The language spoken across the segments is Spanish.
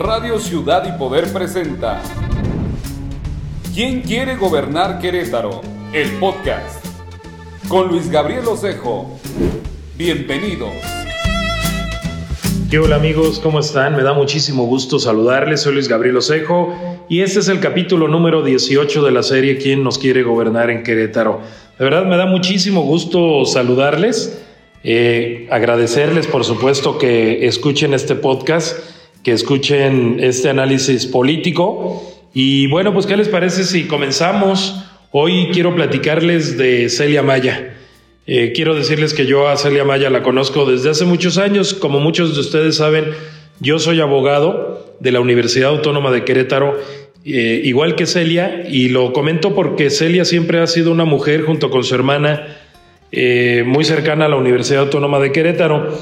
Radio Ciudad y Poder presenta ¿Quién quiere gobernar Querétaro? El podcast con Luis Gabriel Osejo. Bienvenidos. ¿Qué hola amigos? ¿Cómo están? Me da muchísimo gusto saludarles. Soy Luis Gabriel Osejo y este es el capítulo número 18 de la serie ¿Quién nos quiere gobernar en Querétaro? De verdad me da muchísimo gusto saludarles. Eh, agradecerles, por supuesto, que escuchen este podcast, que escuchen este análisis político. Y bueno, pues, ¿qué les parece si comenzamos? Hoy quiero platicarles de Celia Maya. Eh, quiero decirles que yo a Celia Maya la conozco desde hace muchos años. Como muchos de ustedes saben, yo soy abogado de la Universidad Autónoma de Querétaro, eh, igual que Celia, y lo comento porque Celia siempre ha sido una mujer junto con su hermana eh, muy cercana a la Universidad Autónoma de Querétaro.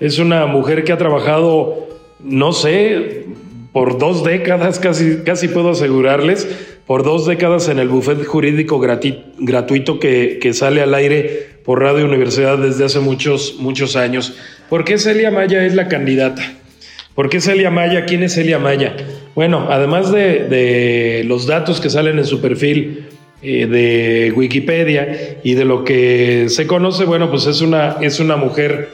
Es una mujer que ha trabajado, no sé, por dos décadas, casi, casi puedo asegurarles, por dos décadas en el bufete jurídico gratuito que, sale al aire por Radio Universidad desde hace muchos, muchos años. ¿Por qué Celia Maya es la candidata? ¿Por qué Celia Maya? ¿Quién es Celia Maya? Bueno, además de, de los datos que salen en su perfil, eh, de Wikipedia y de lo que se conoce, bueno, pues es una, es una mujer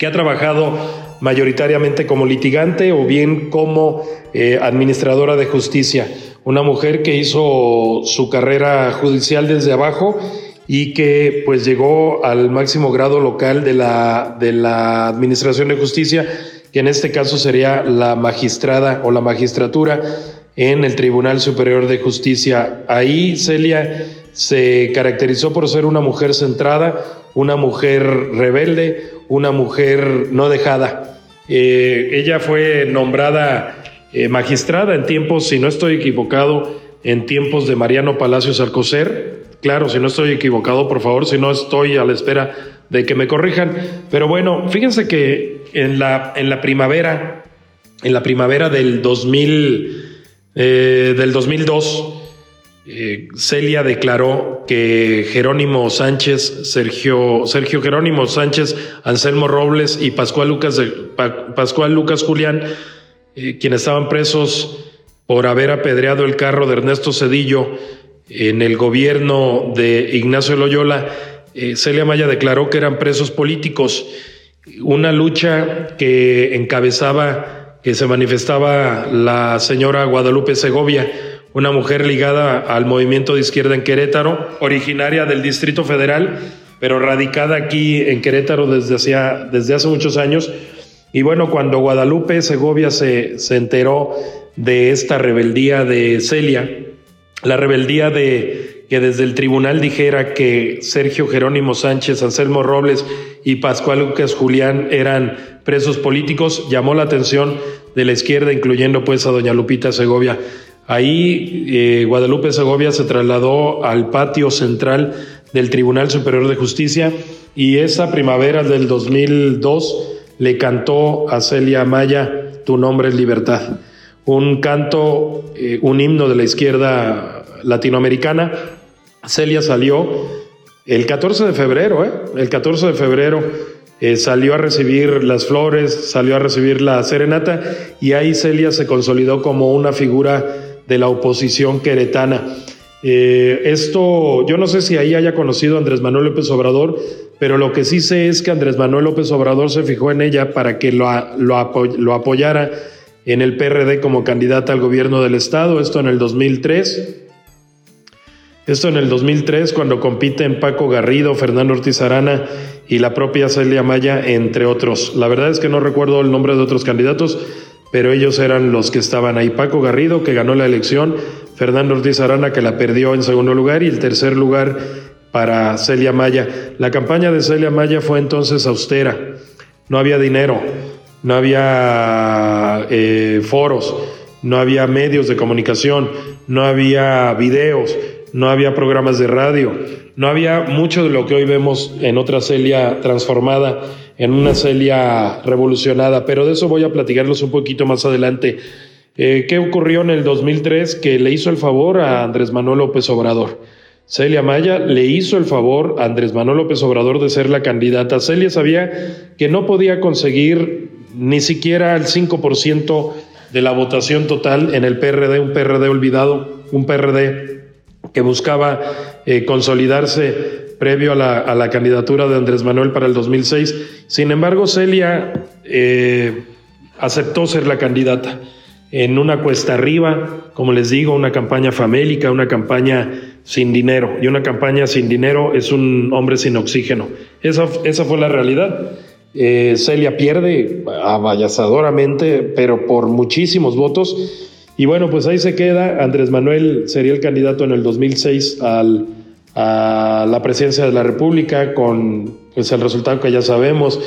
que ha trabajado mayoritariamente como litigante o bien como eh, administradora de justicia. Una mujer que hizo su carrera judicial desde abajo y que pues llegó al máximo grado local de la, de la Administración de Justicia, que en este caso sería la magistrada o la magistratura en el Tribunal Superior de Justicia. Ahí Celia se caracterizó por ser una mujer centrada, una mujer rebelde, una mujer no dejada. Eh, ella fue nombrada eh, magistrada en tiempos, si no estoy equivocado, en tiempos de Mariano Palacios Alcocer. Claro, si no estoy equivocado, por favor, si no estoy a la espera de que me corrijan. Pero bueno, fíjense que en la, en la primavera, en la primavera del 2000, eh, del 2002, eh, Celia declaró que Jerónimo Sánchez, Sergio, Sergio Jerónimo Sánchez, Anselmo Robles y Pascual Lucas, Pascual Lucas Julián, eh, quienes estaban presos por haber apedreado el carro de Ernesto Cedillo en el gobierno de Ignacio Loyola, Celia Maya declaró que eran presos políticos, una lucha que encabezaba que se manifestaba la señora Guadalupe Segovia, una mujer ligada al movimiento de izquierda en Querétaro, originaria del Distrito Federal, pero radicada aquí en Querétaro desde, hacia, desde hace muchos años. Y bueno, cuando Guadalupe Segovia se, se enteró de esta rebeldía de Celia, la rebeldía de que desde el tribunal dijera que Sergio Jerónimo Sánchez, Anselmo Robles y Pascual Lucas Julián eran presos políticos, llamó la atención de la izquierda, incluyendo pues a doña Lupita Segovia. Ahí eh, Guadalupe Segovia se trasladó al patio central del Tribunal Superior de Justicia y esa primavera del 2002 le cantó a Celia Maya, Tu nombre es libertad. Un canto, eh, un himno de la izquierda latinoamericana. Celia salió el 14 de febrero, ¿eh? el 14 de febrero eh, salió a recibir las flores, salió a recibir la serenata y ahí Celia se consolidó como una figura de la oposición queretana. Eh, esto, yo no sé si ahí haya conocido a Andrés Manuel López Obrador, pero lo que sí sé es que Andrés Manuel López Obrador se fijó en ella para que lo, lo, lo apoyara en el PRD como candidata al gobierno del Estado, esto en el 2003. Esto en el 2003, cuando compiten Paco Garrido, Fernando Ortiz Arana y la propia Celia Maya, entre otros. La verdad es que no recuerdo el nombre de otros candidatos, pero ellos eran los que estaban ahí. Paco Garrido, que ganó la elección, Fernando Ortiz Arana, que la perdió en segundo lugar, y el tercer lugar para Celia Maya. La campaña de Celia Maya fue entonces austera. No había dinero, no había eh, foros, no había medios de comunicación, no había videos no había programas de radio, no había mucho de lo que hoy vemos en otra Celia transformada, en una Celia revolucionada, pero de eso voy a platicarlos un poquito más adelante. Eh, ¿Qué ocurrió en el 2003 que le hizo el favor a Andrés Manuel López Obrador? Celia Maya le hizo el favor a Andrés Manuel López Obrador de ser la candidata. Celia sabía que no podía conseguir ni siquiera el 5% de la votación total en el PRD, un PRD olvidado, un PRD que buscaba eh, consolidarse previo a la, a la, candidatura de Andrés Manuel para el 2006. Sin embargo, Celia eh, aceptó ser la candidata en una cuesta arriba, como les digo, una campaña famélica, una campaña sin dinero. Y una campaña sin dinero es un hombre sin oxígeno. Esa, esa fue la realidad. Eh, Celia pierde avallazadoramente, pero por muchísimos votos. Y bueno, pues ahí se queda. Andrés Manuel sería el candidato en el 2006 al, a la presidencia de la República con pues, el resultado que ya sabemos.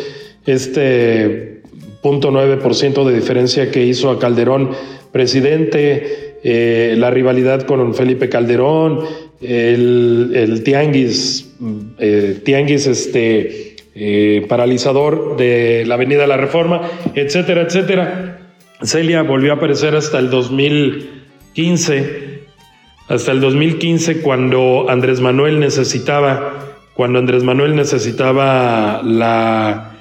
Este 0.9% de diferencia que hizo a Calderón presidente, eh, la rivalidad con Felipe Calderón, el, tianguis, eh, tianguis este, eh, paralizador de la Avenida la Reforma, etcétera, etcétera. Celia volvió a aparecer hasta el 2015, hasta el 2015 cuando Andrés Manuel necesitaba, cuando Andrés Manuel necesitaba la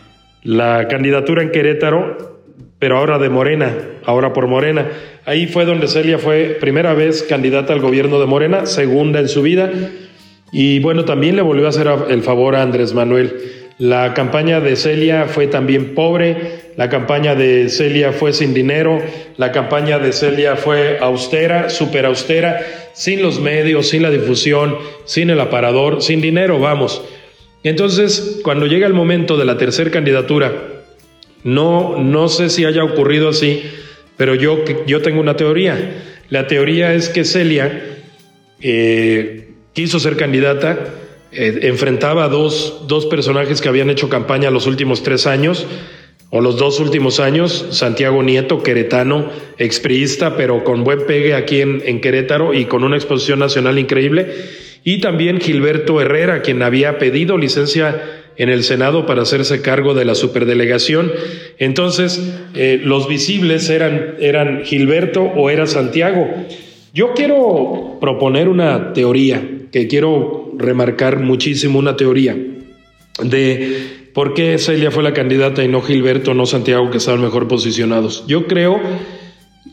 la candidatura en Querétaro, pero ahora de Morena, ahora por Morena. Ahí fue donde Celia fue primera vez candidata al gobierno de Morena, segunda en su vida, y bueno, también le volvió a hacer el favor a Andrés Manuel. La campaña de Celia fue también pobre, la campaña de Celia fue sin dinero, la campaña de Celia fue austera, súper austera, sin los medios, sin la difusión, sin el aparador, sin dinero, vamos. Entonces, cuando llega el momento de la tercera candidatura, no, no sé si haya ocurrido así, pero yo, yo tengo una teoría. La teoría es que Celia eh, quiso ser candidata, eh, enfrentaba a dos, dos personajes que habían hecho campaña los últimos tres años, o los dos últimos años, Santiago Nieto, queretano, expriista, pero con buen pegue aquí en, en Querétaro y con una exposición nacional increíble y también Gilberto Herrera, quien había pedido licencia en el Senado para hacerse cargo de la superdelegación. Entonces, eh, los visibles eran, eran Gilberto o era Santiago. Yo quiero proponer una teoría, que quiero remarcar muchísimo, una teoría de por qué Celia fue la candidata y no Gilberto, no Santiago, que estaban mejor posicionados. Yo creo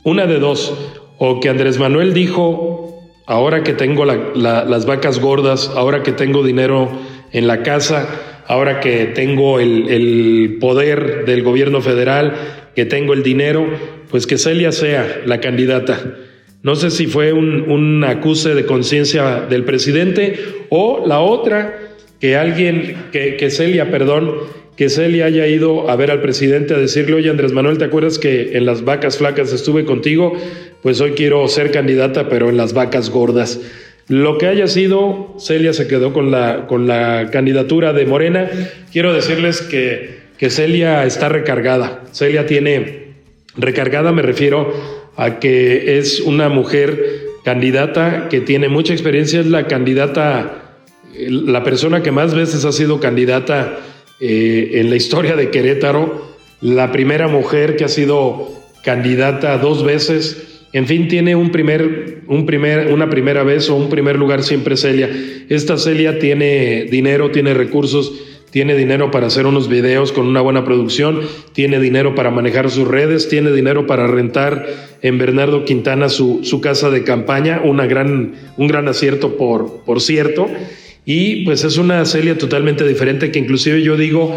una de dos, o que Andrés Manuel dijo, ahora que tengo las vacas gordas, ahora que tengo dinero en la casa, ahora que tengo el, poder del gobierno federal, que tengo el dinero, pues que Celia sea la candidata. No sé si fue un, acuse de conciencia del presidente o la otra, que alguien, que, que Celia, perdón, que Celia haya ido a ver al presidente a decirle, oye Andrés Manuel, ¿te acuerdas que en las vacas flacas estuve contigo? pues hoy quiero ser candidata, pero en las vacas gordas. Lo que haya sido, Celia se quedó con la, con la candidatura de Morena. Quiero decirles que, que Celia está recargada. Celia tiene recargada, me refiero a que es una mujer candidata que tiene mucha experiencia, es la candidata, la persona que más veces ha sido candidata eh, en la historia de Querétaro, la primera mujer que ha sido candidata dos veces en fin, tiene un primer, un primer, una primera vez o un primer lugar siempre Celia. Esta Celia tiene dinero, tiene recursos, tiene dinero para hacer unos videos con una buena producción, tiene dinero para manejar sus redes, tiene dinero para rentar en Bernardo Quintana su, su casa de campaña, una gran, un gran acierto por, por cierto. Y pues es una Celia totalmente diferente que inclusive yo digo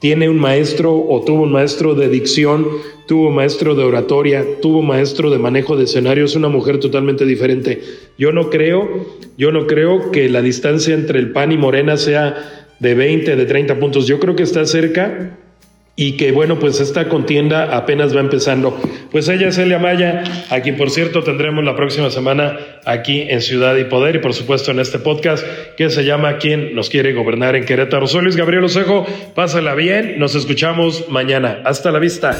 tiene un maestro o tuvo un maestro de dicción, tuvo maestro de oratoria, tuvo maestro de manejo de escenario, es una mujer totalmente diferente. Yo no creo, yo no creo que la distancia entre el PAN y Morena sea de 20, de 30 puntos. Yo creo que está cerca y que bueno, pues esta contienda apenas va empezando. Pues ella es Elia Maya, a quien por cierto tendremos la próxima semana aquí en Ciudad y Poder y por supuesto en este podcast que se llama ¿Quién nos quiere gobernar en Querétaro? Soy Luis Gabriel Osejo, pásala bien, nos escuchamos mañana. Hasta la vista.